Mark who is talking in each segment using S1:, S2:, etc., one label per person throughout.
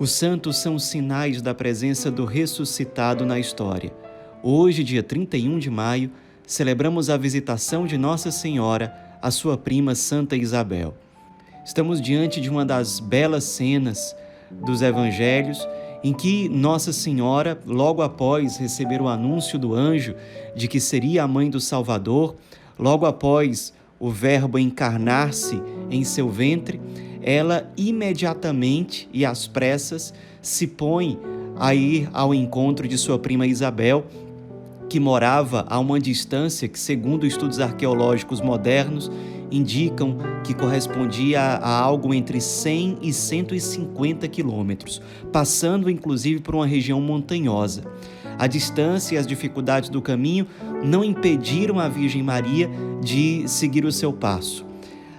S1: Os santos são sinais da presença do ressuscitado na história. Hoje, dia 31 de maio, celebramos a visitação de Nossa Senhora à sua prima Santa Isabel. Estamos diante de uma das belas cenas dos evangelhos em que Nossa Senhora, logo após receber o anúncio do anjo de que seria a mãe do Salvador, logo após o Verbo encarnar-se em seu ventre, ela imediatamente e às pressas se põe a ir ao encontro de sua prima Isabel, que morava a uma distância que, segundo estudos arqueológicos modernos, indicam que correspondia a algo entre 100 e 150 quilômetros, passando inclusive por uma região montanhosa. A distância e as dificuldades do caminho não impediram a Virgem Maria de seguir o seu passo.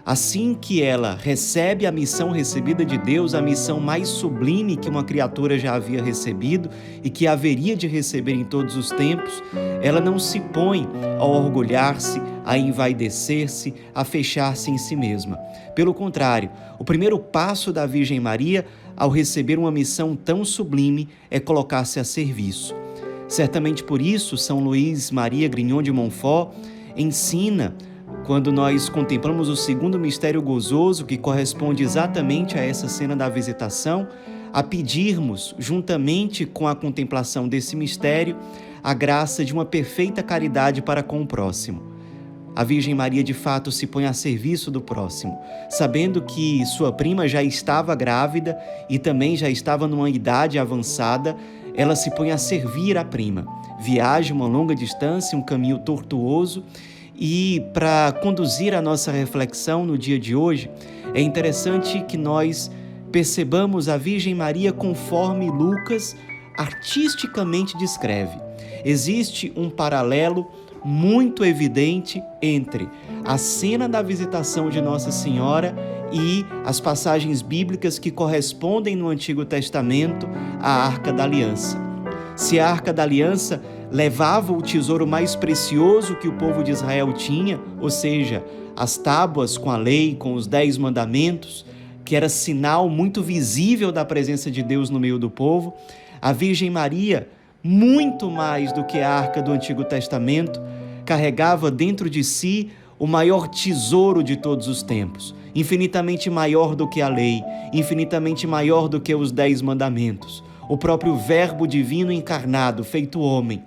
S1: Assim que ela recebe a missão recebida de Deus, a missão mais sublime que uma criatura já havia recebido e que haveria de receber em todos os tempos, ela não se põe a orgulhar-se, a envaidecer-se, a fechar-se em si mesma. Pelo contrário, o primeiro passo da Virgem Maria ao receber uma missão tão sublime é colocar-se a serviço. Certamente por isso, São Luís Maria Grignon de Montfort ensina quando nós contemplamos o segundo mistério gozoso, que corresponde exatamente a essa cena da visitação, a pedirmos, juntamente com a contemplação desse mistério, a graça de uma perfeita caridade para com o próximo. A Virgem Maria de fato se põe a serviço do próximo, sabendo que sua prima já estava grávida e também já estava numa idade avançada, ela se põe a servir a prima. Viaja uma longa distância, um caminho tortuoso e para conduzir a nossa reflexão no dia de hoje, é interessante que nós percebamos a Virgem Maria conforme Lucas artisticamente descreve. Existe um paralelo muito evidente entre a cena da visitação de Nossa Senhora e as passagens bíblicas que correspondem no Antigo Testamento à Arca da Aliança. Se a Arca da Aliança levava o tesouro mais precioso que o povo de Israel tinha, ou seja, as tábuas com a lei, com os dez mandamentos, que era sinal muito visível da presença de Deus no meio do povo, a Virgem Maria, muito mais do que a arca do Antigo Testamento, carregava dentro de si o maior tesouro de todos os tempos, infinitamente maior do que a lei, infinitamente maior do que os dez mandamentos, o próprio Verbo divino encarnado, feito homem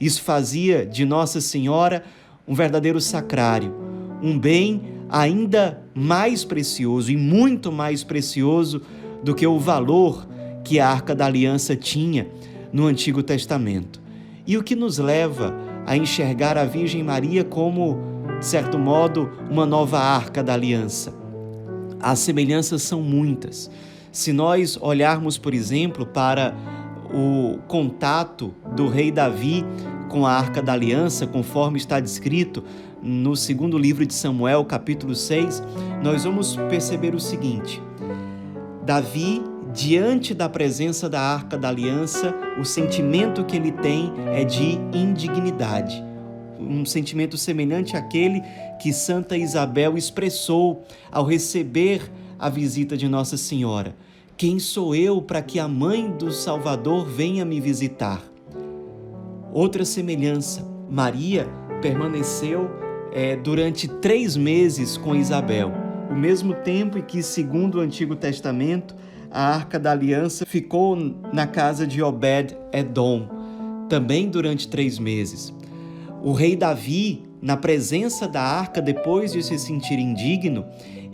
S1: isso fazia de Nossa Senhora um verdadeiro sacrário, um bem ainda mais precioso e muito mais precioso do que o valor que a Arca da Aliança tinha no Antigo Testamento. E o que nos leva a enxergar a Virgem Maria como, de certo modo, uma nova Arca da Aliança. As semelhanças são muitas. Se nós olharmos, por exemplo, para o contato do rei Davi com a Arca da Aliança, conforme está descrito no segundo livro de Samuel, capítulo 6, nós vamos perceber o seguinte: Davi, diante da presença da Arca da Aliança, o sentimento que ele tem é de indignidade. Um sentimento semelhante àquele que Santa Isabel expressou ao receber a visita de Nossa Senhora. Quem sou eu para que a mãe do Salvador venha me visitar? Outra semelhança: Maria permaneceu é, durante três meses com Isabel, o mesmo tempo em que, segundo o Antigo Testamento, a Arca da Aliança ficou na casa de Obed-Edom, também durante três meses. O rei Davi, na presença da arca, depois de se sentir indigno,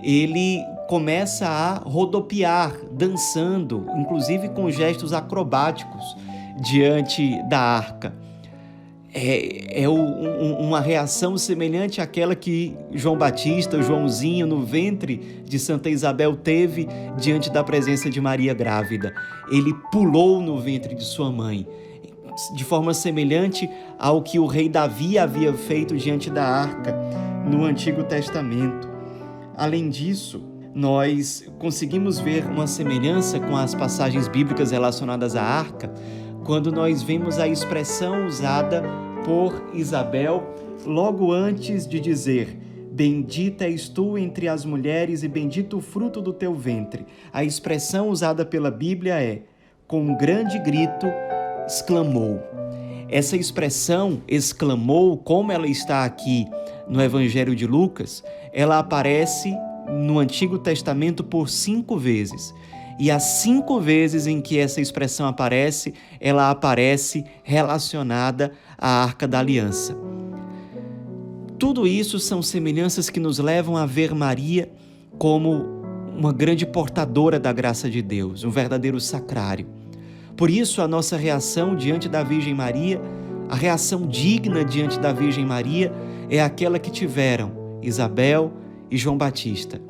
S1: ele começa a rodopiar, dançando, inclusive com gestos acrobáticos diante da arca. É, é um, uma reação semelhante àquela que João Batista, Joãozinho, no ventre de Santa Isabel, teve diante da presença de Maria grávida. Ele pulou no ventre de sua mãe, de forma semelhante ao que o rei Davi havia feito diante da arca no Antigo Testamento. Além disso, nós conseguimos ver uma semelhança com as passagens bíblicas relacionadas à arca, quando nós vemos a expressão usada por Isabel logo antes de dizer: Bendita és tu entre as mulheres e bendito o fruto do teu ventre. A expressão usada pela Bíblia é: com um grande grito, exclamou. Essa expressão exclamou, como ela está aqui no Evangelho de Lucas, ela aparece no Antigo Testamento por cinco vezes. E as cinco vezes em que essa expressão aparece, ela aparece relacionada à Arca da Aliança. Tudo isso são semelhanças que nos levam a ver Maria como uma grande portadora da graça de Deus, um verdadeiro sacrário. Por isso, a nossa reação diante da Virgem Maria, a reação digna diante da Virgem Maria, é aquela que tiveram Isabel e João Batista.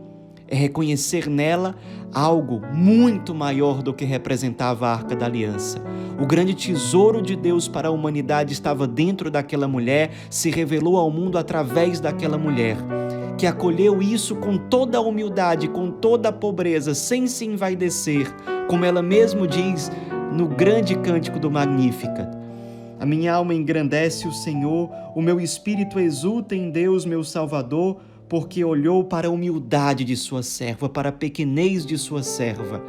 S1: É reconhecer nela algo muito maior do que representava a Arca da Aliança. O grande tesouro de Deus para a humanidade estava dentro daquela mulher, se revelou ao mundo através daquela mulher, que acolheu isso com toda a humildade, com toda a pobreza, sem se envaidecer, como ela mesmo diz no grande cântico do Magnífica. A minha alma engrandece o Senhor, o meu espírito exulta em Deus, meu Salvador, porque olhou para a humildade de sua serva, para a pequenez de sua serva.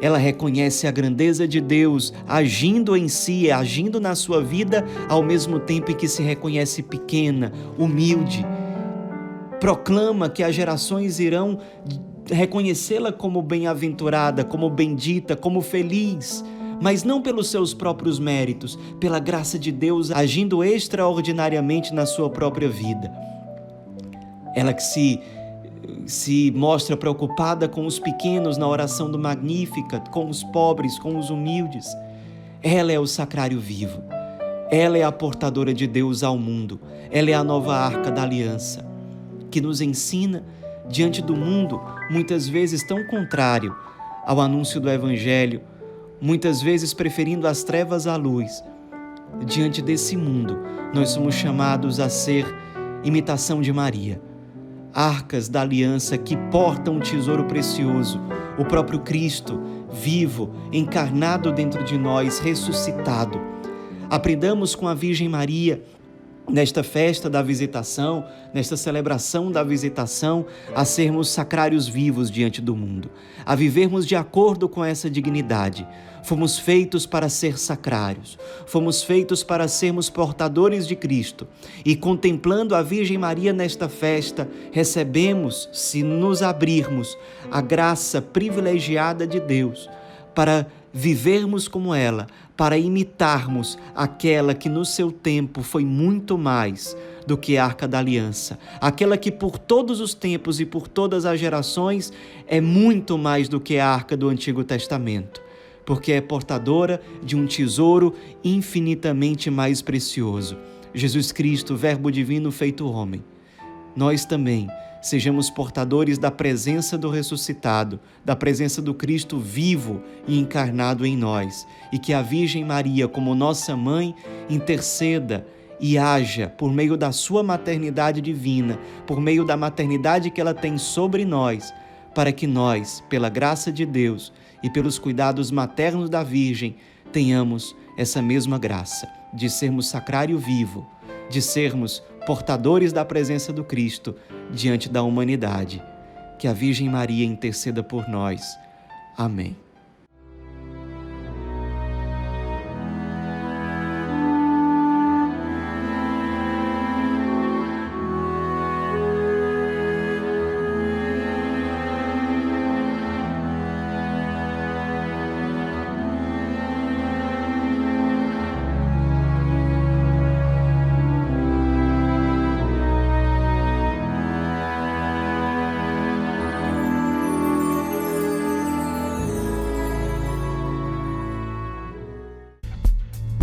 S1: Ela reconhece a grandeza de Deus agindo em si, agindo na sua vida, ao mesmo tempo em que se reconhece pequena, humilde. Proclama que as gerações irão reconhecê-la como bem-aventurada, como bendita, como feliz mas não pelos seus próprios méritos, pela graça de Deus agindo extraordinariamente na sua própria vida. Ela que se se mostra preocupada com os pequenos na oração do Magnífica, com os pobres, com os humildes. Ela é o sacrário vivo. Ela é a portadora de Deus ao mundo. Ela é a nova arca da aliança, que nos ensina diante do mundo, muitas vezes tão contrário ao anúncio do Evangelho, muitas vezes preferindo as trevas à luz. Diante desse mundo, nós somos chamados a ser imitação de Maria, arcas da aliança que portam um tesouro precioso, o próprio Cristo, vivo, encarnado dentro de nós, ressuscitado. Aprendamos com a Virgem Maria nesta festa da visitação, nesta celebração da visitação, a sermos sacrários vivos diante do mundo, a vivermos de acordo com essa dignidade. Fomos feitos para ser sacrários, fomos feitos para sermos portadores de Cristo. E contemplando a Virgem Maria nesta festa, recebemos, se nos abrirmos, a graça privilegiada de Deus para vivermos como ela, para imitarmos aquela que no seu tempo foi muito mais do que a Arca da Aliança, aquela que por todos os tempos e por todas as gerações é muito mais do que a Arca do Antigo Testamento, porque é portadora de um tesouro infinitamente mais precioso. Jesus Cristo, Verbo divino feito homem. Nós também sejamos portadores da presença do ressuscitado, da presença do Cristo vivo e encarnado em nós, e que a Virgem Maria, como nossa mãe, interceda e haja por meio da sua maternidade divina, por meio da maternidade que ela tem sobre nós, para que nós, pela graça de Deus e pelos cuidados maternos da Virgem, tenhamos essa mesma graça de sermos sacrário vivo, de sermos portadores da presença do Cristo diante da humanidade. Que a Virgem Maria interceda por nós. Amém.